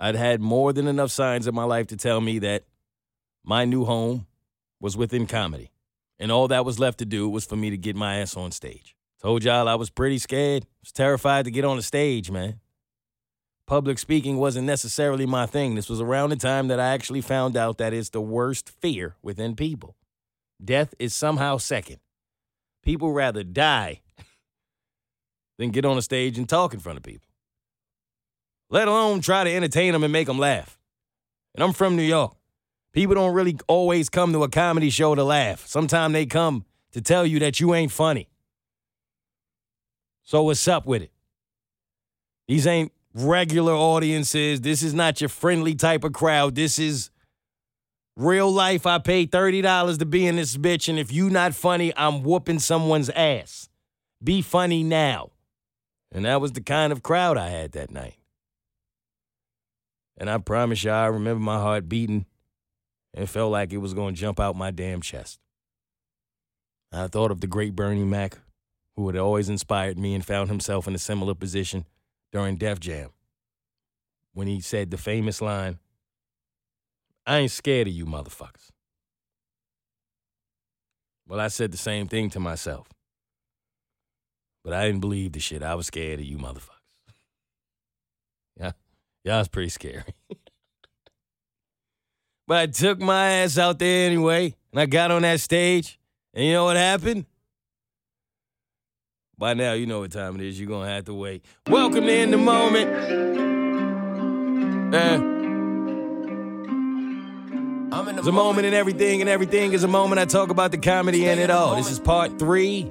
I'd had more than enough signs in my life to tell me that my new home was within comedy. And all that was left to do was for me to get my ass on stage. Told y'all I was pretty scared. Was terrified to get on the stage, man. Public speaking wasn't necessarily my thing. This was around the time that I actually found out that it's the worst fear within people. Death is somehow second. People rather die than get on a stage and talk in front of people, let alone try to entertain them and make them laugh. And I'm from New York. People don't really always come to a comedy show to laugh. Sometimes they come to tell you that you ain't funny. So what's up with it? These ain't regular audiences. This is not your friendly type of crowd. This is real life. I paid $30 to be in this bitch, and if you not funny, I'm whooping someone's ass. Be funny now. And that was the kind of crowd I had that night. And I promise you, I remember my heart beating and felt like it was going to jump out my damn chest. I thought of the great Bernie Mac, who had always inspired me and found himself in a similar position during Def Jam when he said the famous line, I ain't scared of you motherfuckers. Well, I said the same thing to myself. But I didn't believe the shit. I was scared of you motherfuckers. Yeah, yeah, it's pretty scary. but I took my ass out there anyway, and I got on that stage, and you know what happened? By now, you know what time it is. You're going to have to wait. Welcome to In the Moment. Uh, it's a moment in everything, and everything is a moment. I talk about the comedy in it all. This is part three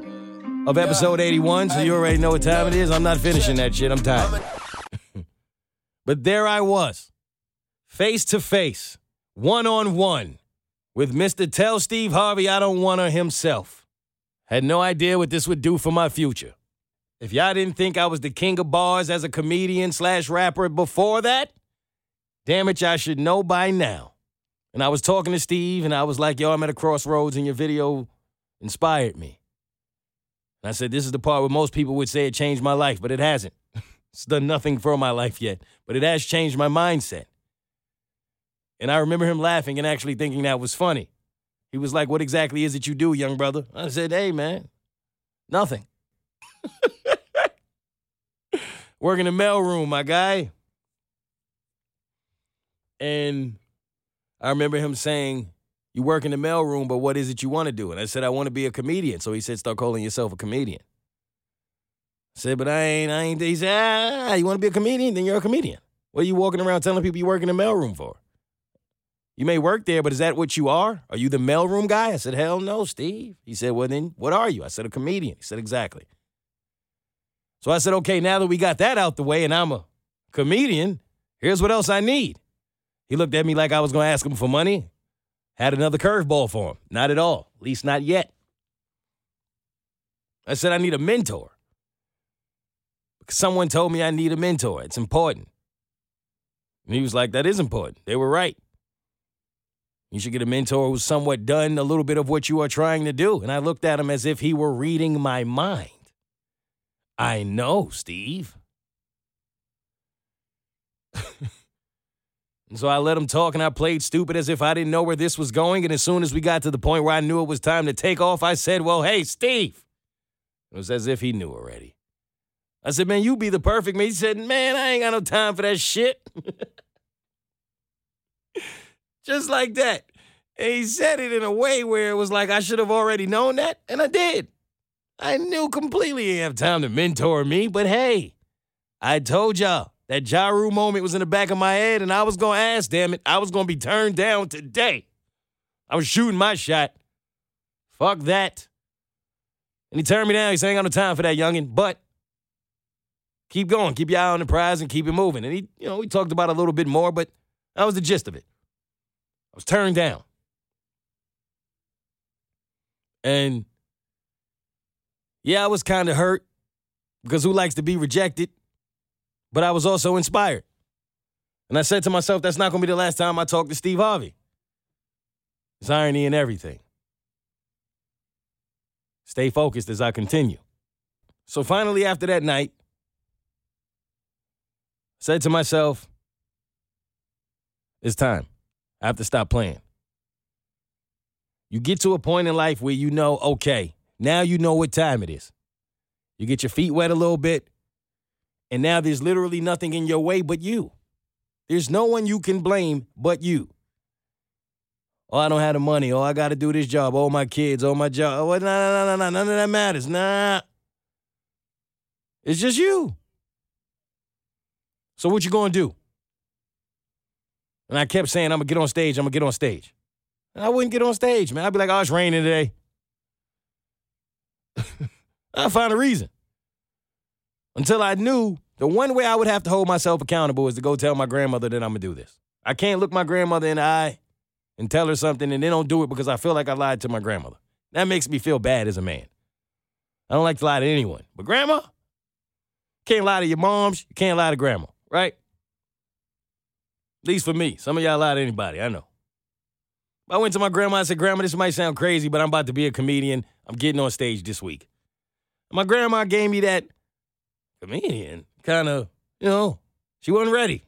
of episode 81, so you already know what time it is. I'm not finishing that shit. I'm tired. But there I was, face to face, one on one, with Mr. Tell Steve Harvey I don't want her himself. Had no idea what this would do for my future. If y'all didn't think I was the king of bars as a comedian slash rapper before that, damn it, y'all should know by now. And I was talking to Steve, and I was like, yo, I'm at a crossroads, and your video inspired me. And I said, this is the part where most people would say it changed my life, but it hasn't. it's done nothing for my life yet, but it has changed my mindset. And I remember him laughing and actually thinking that was funny. He was like, What exactly is it you do, young brother? I said, Hey, man, nothing. Work in the mailroom, my guy. And I remember him saying, You work in the mailroom, but what is it you want to do? And I said, I want to be a comedian. So he said, Start calling yourself a comedian. Said, But I ain't, I ain't. He said, Ah, you want to be a comedian? Then you're a comedian. What are you walking around telling people you work in the mailroom for? You may work there, but is that what you are? Are you the mailroom guy? I said, Hell no, Steve. He said, Well, then what are you? I said, A comedian. He said, Exactly. So I said, Okay, now that we got that out the way and I'm a comedian, here's what else I need. He looked at me like I was going to ask him for money. Had another curveball for him. Not at all. At least not yet. I said, I need a mentor. Someone told me I need a mentor. It's important. And he was like, That is important. They were right. You should get a mentor who's somewhat done a little bit of what you are trying to do. And I looked at him as if he were reading my mind. I know, Steve. and so I let him talk and I played stupid as if I didn't know where this was going. And as soon as we got to the point where I knew it was time to take off, I said, Well, hey, Steve. It was as if he knew already. I said, Man, you be the perfect man. He said, Man, I ain't got no time for that shit. Just like that. And he said it in a way where it was like I should have already known that, and I did. I knew completely he didn't have time to mentor me, but hey, I told y'all that Jaru moment was in the back of my head, and I was gonna ask, damn it, I was gonna be turned down today. I was shooting my shot. Fuck that. And he turned me down. He said, I ain't got no time for that, youngin', but keep going. Keep your eye on the prize and keep it moving. And he, you know, we talked about a little bit more, but That was the gist of it. I was turned down. And yeah, I was kind of hurt because who likes to be rejected? But I was also inspired. And I said to myself, that's not going to be the last time I talk to Steve Harvey. There's irony in everything. Stay focused as I continue. So finally, after that night, said to myself, it's time. I have to stop playing. You get to a point in life where you know, okay, now you know what time it is. You get your feet wet a little bit, and now there's literally nothing in your way but you. There's no one you can blame but you. Oh, I don't have the money. Oh, I got to do this job. Oh, my kids. Oh, my job. Oh, no, no, no, no, no. None of that matters. Nah. It's just you. So what you gonna do? And I kept saying, I'm gonna get on stage. I'm gonna get on stage. And I wouldn't get on stage, man. I'd be like, oh, it's raining today. I find a reason. Until I knew the one way I would have to hold myself accountable is to go tell my grandmother that I'm gonna do this. I can't look my grandmother in the eye and tell her something and then don't do it because I feel like I lied to my grandmother. That makes me feel bad as a man. I don't like to lie to anyone. But grandma, can't lie to your moms, you can't lie to grandma, right? At least for me. Some of y'all lie to anybody, I know. I went to my grandma and said, Grandma, this might sound crazy, but I'm about to be a comedian. I'm getting on stage this week. My grandma gave me that comedian kind of, you know, she wasn't ready.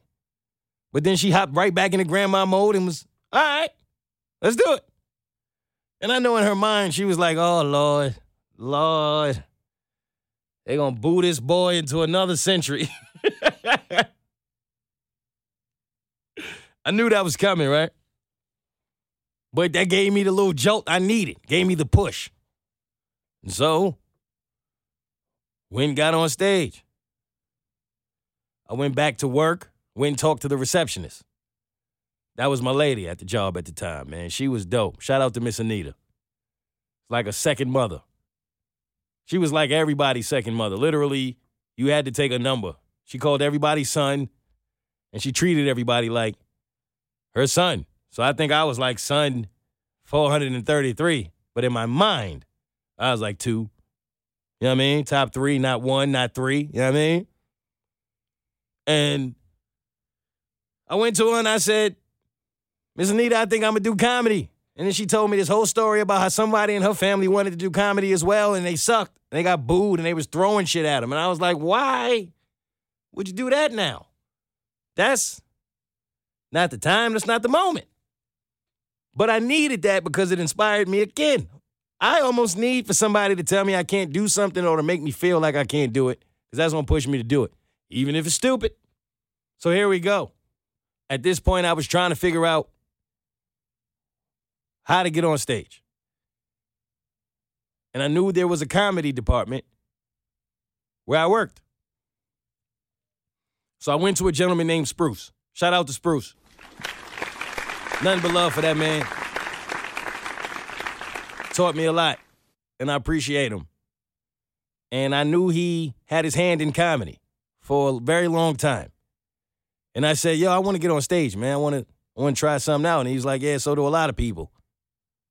But then she hopped right back into grandma mode and was, all right, let's do it. And I know in her mind, she was like, oh, Lord, Lord, they gonna boo this boy into another century. I knew that was coming, right? But that gave me the little jolt I needed, gave me the push. And so, went got on stage. I went back to work, went and talked to the receptionist. That was my lady at the job at the time, man. She was dope. Shout out to Miss Anita. Like a second mother. She was like everybody's second mother. Literally, you had to take a number. She called everybody son, and she treated everybody like her son. So I think I was like son 433. But in my mind, I was like two. You know what I mean? Top three, not one, not three. You know what I mean? And I went to her and I said, Miss Anita, I think I'm gonna do comedy. And then she told me this whole story about how somebody in her family wanted to do comedy as well, and they sucked. And they got booed and they was throwing shit at them. And I was like, why would you do that now? That's not the time, that's not the moment. But I needed that because it inspired me again. I almost need for somebody to tell me I can't do something or to make me feel like I can't do it, because that's gonna push me to do it, even if it's stupid. So here we go. At this point, I was trying to figure out how to get on stage. And I knew there was a comedy department where I worked. So I went to a gentleman named Spruce. Shout out to Spruce. Nothing but love for that man. Taught me a lot, and I appreciate him. And I knew he had his hand in comedy for a very long time. And I said, "Yo, I want to get on stage, man. I want to, I want to try something out." And he's like, "Yeah, so do a lot of people."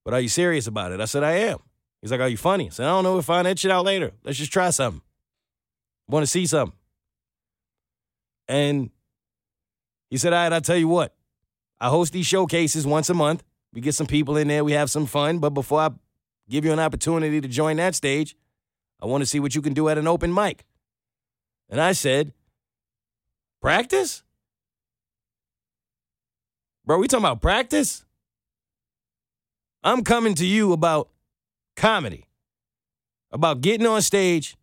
But are you serious about it? I said, "I am." He's like, "Are you funny?" I said, "I don't know. We'll find that shit out later. Let's just try something. Want to see something." And he said, "All right, I'll tell you what. I host these showcases once a month. We get some people in there. We have some fun. But before I give you an opportunity to join that stage, I want to see what you can do at an open mic." And I said, "Practice." Bro, we talking about practice? I'm coming to you about comedy, about getting on stage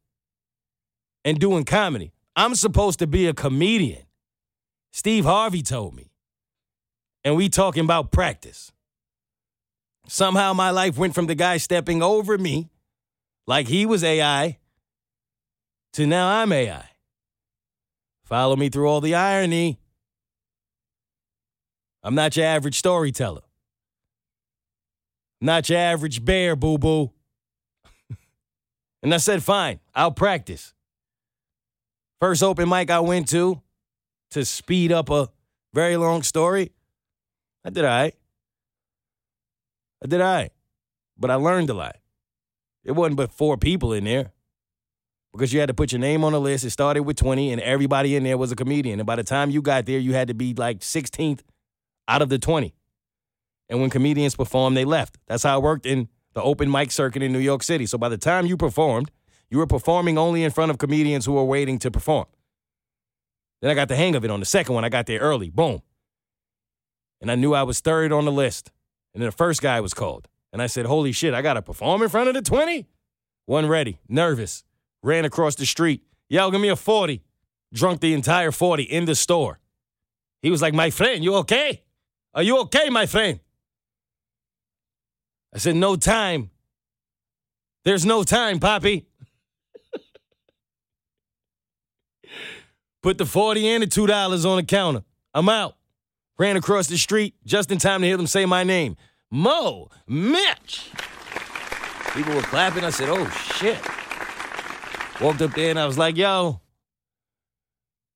and doing comedy. I'm supposed to be a comedian. Steve Harvey told me. And we talking about practice. Somehow my life went from the guy stepping over me like he was AI to now I'm AI. Follow me through all the irony. I'm not your average storyteller. Not your average bear, boo boo. and I said, fine, I'll practice. First open mic I went to, to speed up a very long story, I did all right. I did all right. But I learned a lot. It wasn't but four people in there because you had to put your name on the list. It started with 20, and everybody in there was a comedian. And by the time you got there, you had to be like 16th out of the 20. And when comedians performed, they left. That's how it worked in the open mic circuit in New York City. So by the time you performed, you were performing only in front of comedians who were waiting to perform. Then I got the hang of it on the second one. I got there early. Boom. And I knew I was third on the list. And then the first guy was called. And I said, Holy shit, I got to perform in front of the 20? One ready, nervous, ran across the street. Yo, give me a 40. Drunk the entire 40 in the store. He was like, My friend, you okay? Are you okay, my friend? I said, No time. There's no time, Poppy. Put the 40 and the $2 on the counter. I'm out. Ran across the street just in time to hear them say my name. Mo Mitch. People were clapping. I said, oh shit. Walked up there and I was like, yo.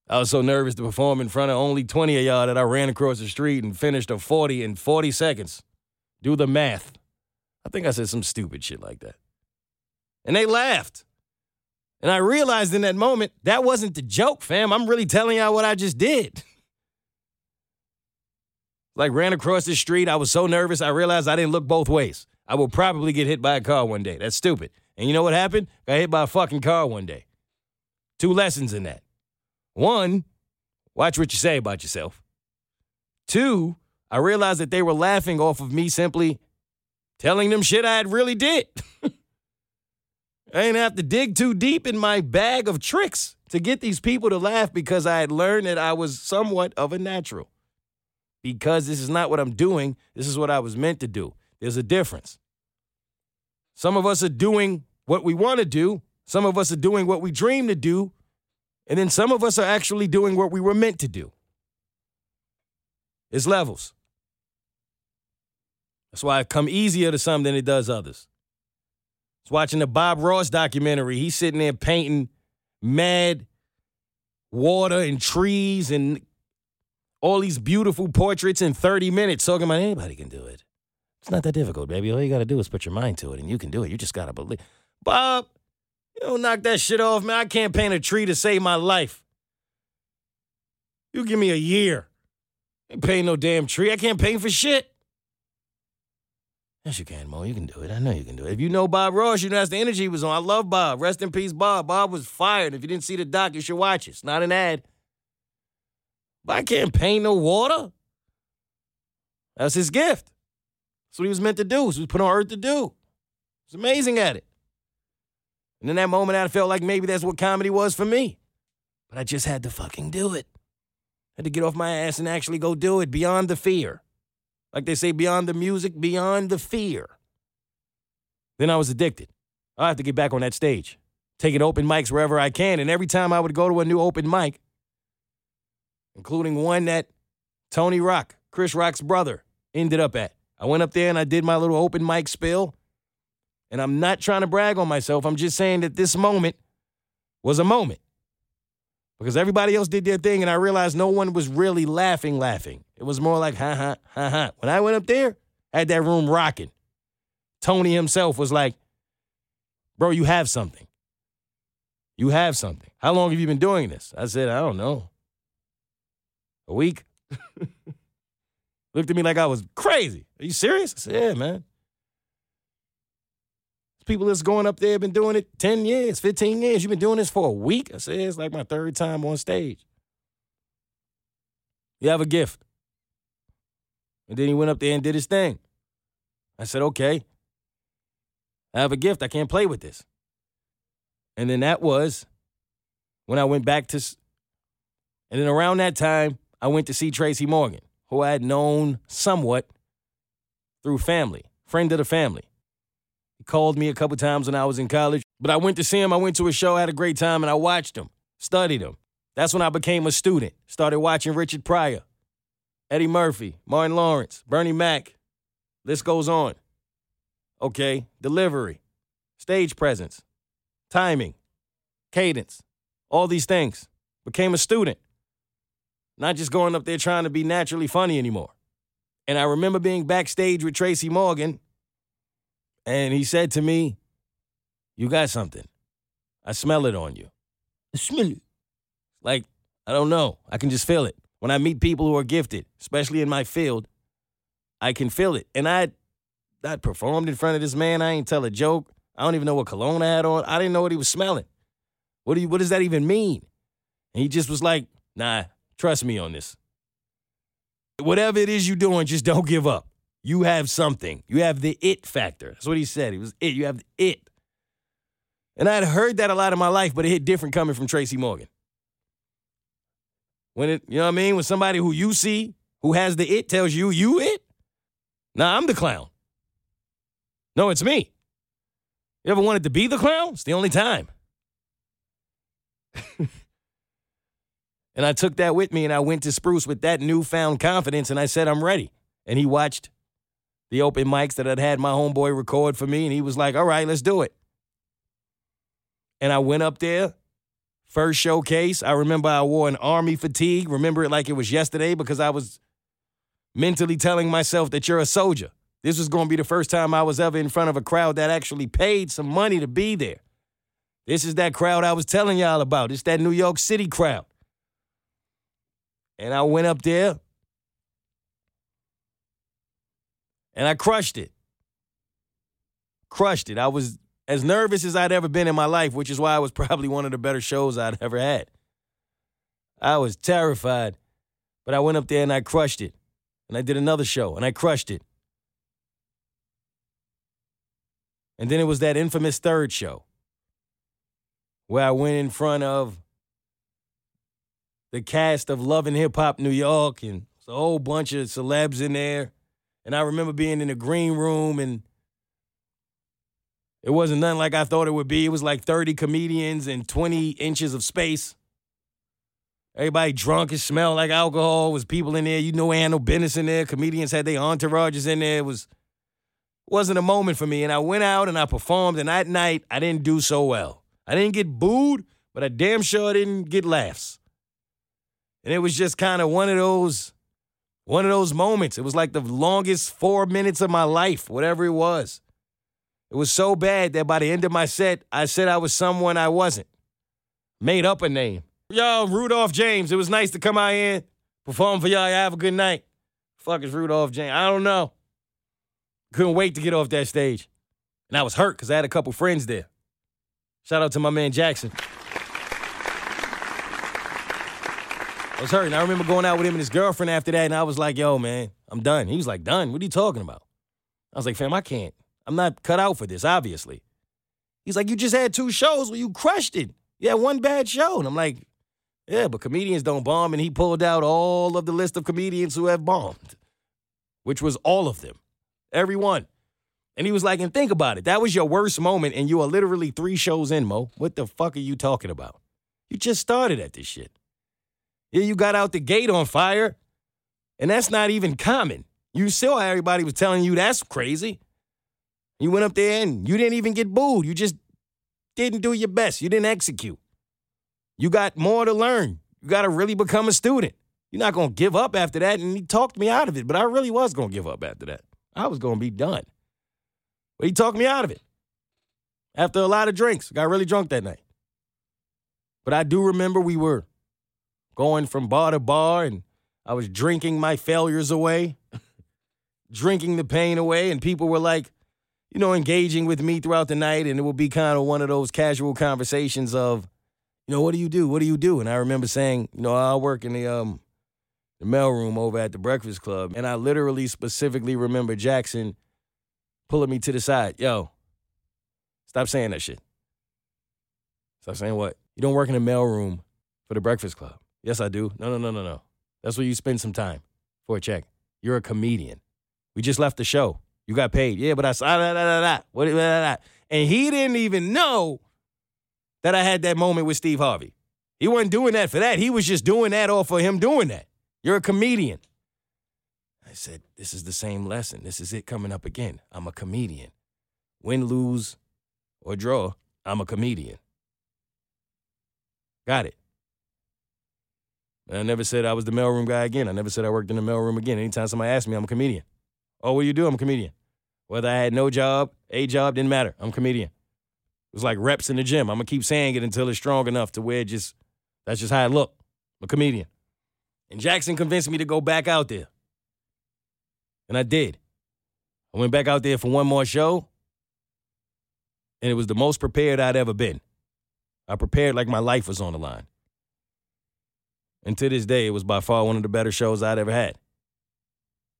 I was so nervous to perform in front of only 20 of y'all that I ran across the street and finished a 40 in 40 seconds. Do the math. I think I said some stupid shit like that. And they laughed. And I realized in that moment, that wasn't the joke, fam. I'm really telling y'all what I just did. like, ran across the street. I was so nervous, I realized I didn't look both ways. I will probably get hit by a car one day. That's stupid. And you know what happened? Got hit by a fucking car one day. Two lessons in that. One, watch what you say about yourself. Two, I realized that they were laughing off of me simply telling them shit I had really did. I didn't have to dig too deep in my bag of tricks to get these people to laugh because I had learned that I was somewhat of a natural. Because this is not what I'm doing, this is what I was meant to do. There's a difference. Some of us are doing what we want to do, some of us are doing what we dream to do, and then some of us are actually doing what we were meant to do. It's levels. That's why it come easier to some than it does others was watching the Bob Ross documentary. He's sitting there painting mad water and trees and all these beautiful portraits in 30 minutes, talking about anybody can do it. It's not that difficult, baby. All you got to do is put your mind to it, and you can do it. You just got to believe. Bob, you don't knock that shit off, man. I can't paint a tree to save my life. You give me a year. I ain't paint no damn tree. I can't paint for shit. Yes, you can, Mo. You can do it. I know you can do it. If you know Bob Ross, you know that's the energy he was on. I love Bob. Rest in peace, Bob. Bob was fired. If you didn't see the doc, you should watch it. It's not an ad. I can't paint no water. That's his gift. That's what he was meant to do. That's what he was put on earth to do. He's amazing at it. And in that moment, I felt like maybe that's what comedy was for me. But I just had to fucking do it. I had to get off my ass and actually go do it beyond the fear. Like they say, beyond the music, beyond the fear. Then I was addicted. I have to get back on that stage, taking open mics wherever I can. And every time I would go to a new open mic, including one that Tony Rock, Chris Rock's brother, ended up at, I went up there and I did my little open mic spill. And I'm not trying to brag on myself. I'm just saying that this moment was a moment because everybody else did their thing, and I realized no one was really laughing, laughing. It was more like, ha ha, ha ha. When I went up there, I had that room rocking. Tony himself was like, bro, you have something. You have something. How long have you been doing this? I said, I don't know. A week? Looked at me like I was crazy. Are you serious? I said, yeah, man people that's going up there have been doing it 10 years, 15 years. You've been doing this for a week? I said, it's like my third time on stage. You have a gift. And then he went up there and did his thing. I said, okay. I have a gift. I can't play with this. And then that was when I went back to, and then around that time, I went to see Tracy Morgan, who I had known somewhat through family, friend of the family. He called me a couple times when I was in college, but I went to see him. I went to a show, had a great time, and I watched him, studied him. That's when I became a student. Started watching Richard Pryor, Eddie Murphy, Martin Lawrence, Bernie Mac. List goes on. Okay, delivery, stage presence, timing, cadence, all these things. Became a student. Not just going up there trying to be naturally funny anymore. And I remember being backstage with Tracy Morgan, and he said to me, You got something. I smell it on you. I smell it. Like, I don't know. I can just feel it. When I meet people who are gifted, especially in my field, I can feel it. And I I performed in front of this man. I ain't tell a joke. I don't even know what cologne I had on. I didn't know what he was smelling. What do you what does that even mean? And he just was like, nah, trust me on this. Whatever it is you're doing, just don't give up. You have something. You have the it factor. That's what he said. He was it. You have the it. And I had heard that a lot in my life, but it hit different coming from Tracy Morgan. When it, you know what I mean? When somebody who you see who has the it tells you you it, now I'm the clown. No, it's me. You ever wanted to be the clown? It's the only time. and I took that with me and I went to Spruce with that newfound confidence and I said, I'm ready. And he watched the open mics that I'd had my homeboy record for me and he was like, all right, let's do it. And I went up there, first showcase. I remember I wore an army fatigue. Remember it like it was yesterday because I was mentally telling myself that you're a soldier. This was going to be the first time I was ever in front of a crowd that actually paid some money to be there. This is that crowd I was telling y'all about. It's that New York City crowd. And I went up there and I crushed it. Crushed it. I was as nervous as I'd ever been in my life, which is why it was probably one of the better shows I'd ever had. I was terrified, but I went up there and I crushed it. And I did another show and I crushed it. And then it was that infamous third show where I went in front of the cast of Love and Hip Hop New York and it's a whole bunch of celebs in there. And I remember being in the green room and it wasn't nothing like I thought it would be. It was like 30 comedians and 20 inches of space. Everybody drunk. It smelled like alcohol. It was people in there. You know, ain't no business in there. Comedians had their entourages in there. It was wasn't a moment for me. And I went out and I performed. And that night, I didn't do so well. I didn't get booed, but I damn sure didn't get laughs. And it was just kind of one of those, one of those moments. It was like the longest four minutes of my life, whatever it was. It was so bad that by the end of my set, I said I was someone I wasn't. Made up a name. Yo, Rudolph James. It was nice to come out here, perform for y'all. Have a good night. Fuck is Rudolph James? I don't know. Couldn't wait to get off that stage. And I was hurt because I had a couple friends there. Shout out to my man Jackson. I was hurting. I remember going out with him and his girlfriend after that, and I was like, yo, man, I'm done. He was like, done? What are you talking about? I was like, fam, I can't. I'm not cut out for this, obviously. He's like, you just had two shows where you crushed it. You had one bad show. And I'm like, yeah, but comedians don't bomb. And he pulled out all of the list of comedians who have bombed, which was all of them, every one. And he was like, and think about it. That was your worst moment, and you are literally three shows in, Mo. What the fuck are you talking about? You just started at this shit. Yeah, you got out the gate on fire, and that's not even common. You saw everybody was telling you that's crazy. You went up there and you didn't even get booed. You just didn't do your best. You didn't execute. You got more to learn. You got to really become a student. You're not going to give up after that. And he talked me out of it, but I really was going to give up after that. I was going to be done. But he talked me out of it. After a lot of drinks, got really drunk that night. But I do remember we were going from bar to bar and I was drinking my failures away, drinking the pain away. And people were like, you know, engaging with me throughout the night. And it would be kind of one of those casual conversations of, you know, what do you do? What do you do? And I remember saying, you know, I work in the um the mailroom over at the Breakfast Club. And I literally specifically remember Jackson pulling me to the side. Yo, stop saying that shit. Stop saying what? You don't work in the mailroom for the Breakfast Club. Yes, I do. No, no, no, no, no. That's where you spend some time for a check. You're a comedian. We just left the show. You got paid. Yeah, but I saw ah, da, da, da, da, what, da, da. And he didn't even know that I had that moment with Steve Harvey. He wasn't doing that for that. He was just doing that all for him doing that. You're a comedian. I said, This is the same lesson. This is it coming up again. I'm a comedian. Win, lose, or draw, I'm a comedian. Got it. I never said I was the mailroom guy again. I never said I worked in the mailroom again. Anytime somebody asked me, I'm a comedian. Oh, what do you do? I'm a comedian. Whether I had no job, a job, didn't matter. I'm a comedian. It was like reps in the gym. I'm gonna keep saying it until it's strong enough to where it just that's just how I look. I'm a comedian. And Jackson convinced me to go back out there. And I did. I went back out there for one more show. And it was the most prepared I'd ever been. I prepared like my life was on the line. And to this day, it was by far one of the better shows I'd ever had.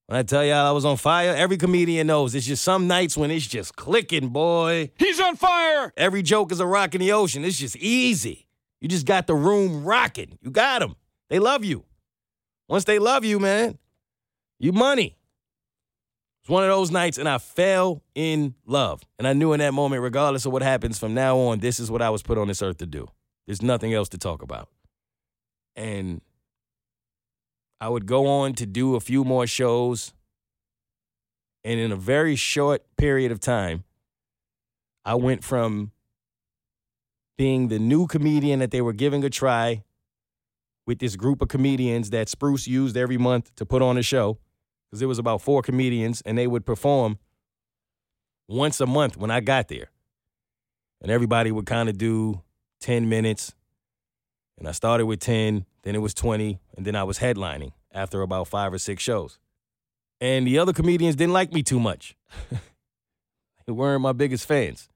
When I tell y'all I was on fire, every comedian knows it's just some nights when it's just clicking, boy. He's on fire! Every joke is a rock in the ocean. It's just easy. You just got the room rocking. You got them. They love you. Once they love you, man, you money. It's one of those nights, and I fell in love. And I knew in that moment, regardless of what happens from now on, this is what I was put on this earth to do. There's nothing else to talk about. And I would go on to do a few more shows. And in a very short period of time, I went from being the new comedian that they were giving a try with this group of comedians that Spruce used every month to put on a show. Because it was about four comedians, and they would perform once a month when I got there. And everybody would kind of do 10 minutes. And I started with 10, then it was 20, and then I was headlining after about five or six shows. And the other comedians didn't like me too much. they weren't my biggest fans.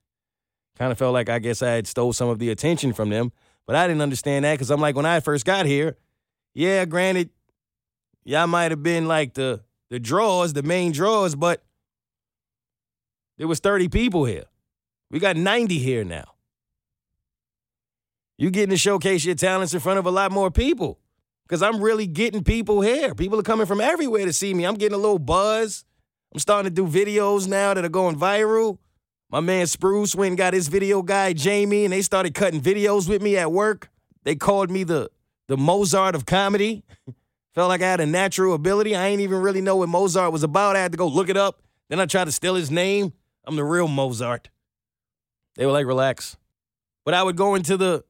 Kind of felt like I guess I had stole some of the attention from them, but I didn't understand that because I'm like, when I first got here, yeah, granted, y'all might have been like the the draws, the main draws, but there was 30 people here. We got 90 here now. You getting to showcase your talents in front of a lot more people. Because I'm really getting people here. People are coming from everywhere to see me. I'm getting a little buzz. I'm starting to do videos now that are going viral. My man Spruce went and got his video guy, Jamie, and they started cutting videos with me at work. They called me the, the Mozart of comedy. Felt like I had a natural ability. I ain't even really know what Mozart was about. I had to go look it up. Then I tried to steal his name. I'm the real Mozart. They were like, relax. But I would go into the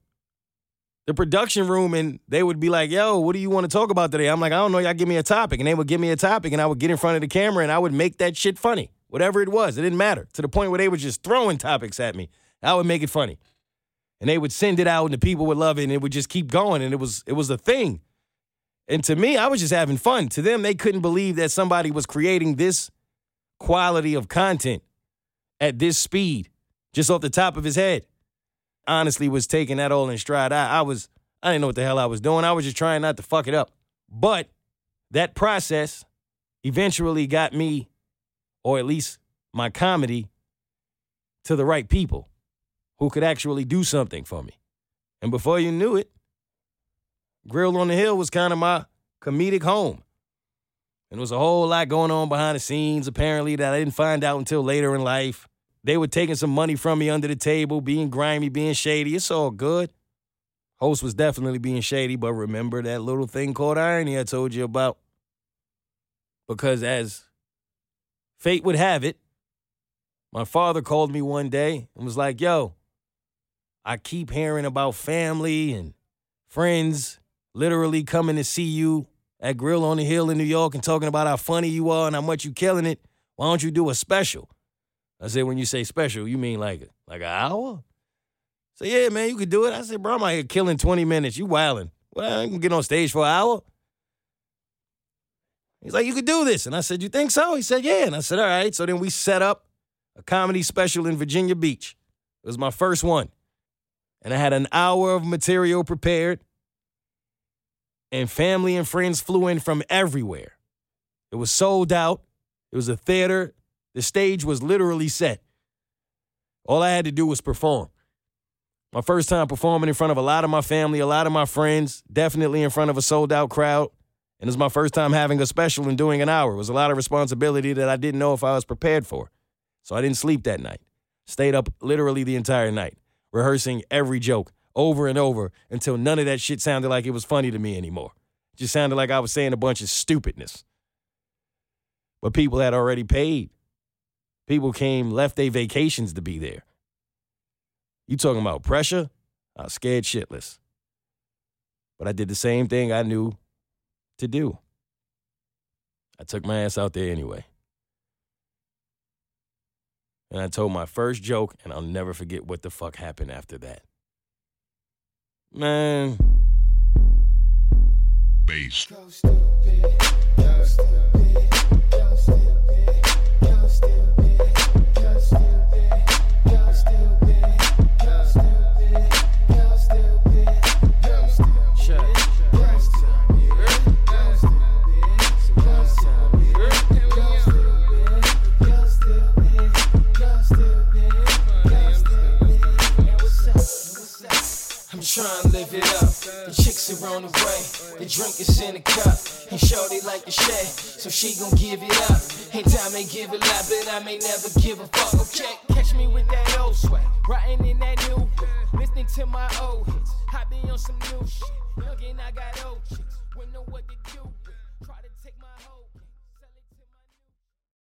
the production room and they would be like, yo, what do you want to talk about today? I'm like, I don't know. Y'all give me a topic. And they would give me a topic and I would get in front of the camera and I would make that shit funny. Whatever it was, it didn't matter. To the point where they were just throwing topics at me. I would make it funny. And they would send it out and the people would love it and it would just keep going. And it was it was a thing. And to me, I was just having fun. To them, they couldn't believe that somebody was creating this quality of content at this speed, just off the top of his head. Honestly, was taking that all in stride. I, I was, I didn't know what the hell I was doing. I was just trying not to fuck it up. But that process eventually got me, or at least my comedy, to the right people who could actually do something for me. And before you knew it, Grill on the Hill was kind of my comedic home. And there was a whole lot going on behind the scenes, apparently, that I didn't find out until later in life. They were taking some money from me under the table, being grimy, being shady. It's all good. Host was definitely being shady, but remember that little thing called irony I told you about? Because as fate would have it, my father called me one day and was like, yo, I keep hearing about family and friends literally coming to see you at Grill on the Hill in New York and talking about how funny you are and how much you're killing it. Why don't you do a special? I said, when you say special, you mean like like an hour? So yeah, man, you could do it. I said, bro, I'm out here killing 20 minutes. You wilding. Well, I can get on stage for an hour. He's like, you could do this. And I said, you think so? He said, yeah. And I said, all right. So then we set up a comedy special in Virginia Beach. It was my first one. And I had an hour of material prepared and family and friends flew in from everywhere. It was sold out. It was a theater. The stage was literally set. All I had to do was perform. My first time performing in front of a lot of my family, a lot of my friends, definitely in front of a sold out crowd. And it was my first time having a special and doing an hour. It was a lot of responsibility that I didn't know if I was prepared for. So I didn't sleep that night. Stayed up literally the entire night, rehearsing every joke, over and over until none of that shit sounded like it was funny to me anymore. Just sounded like I was saying a bunch of stupidness. But people had already paid. People came, left their vacations to be there. You talking about pressure? I was scared shitless. But I did the same thing I knew to do. I took my ass out there anyway. And I told my first joke, and I'll never forget what the fuck happened after that. Man. Bass. She gon' give it up. And I may give it lot, but I may never give a fuck. Okay, catch me with that old swag, riding in that new whip, listening to my old hits. I be on some new shit, looking I got old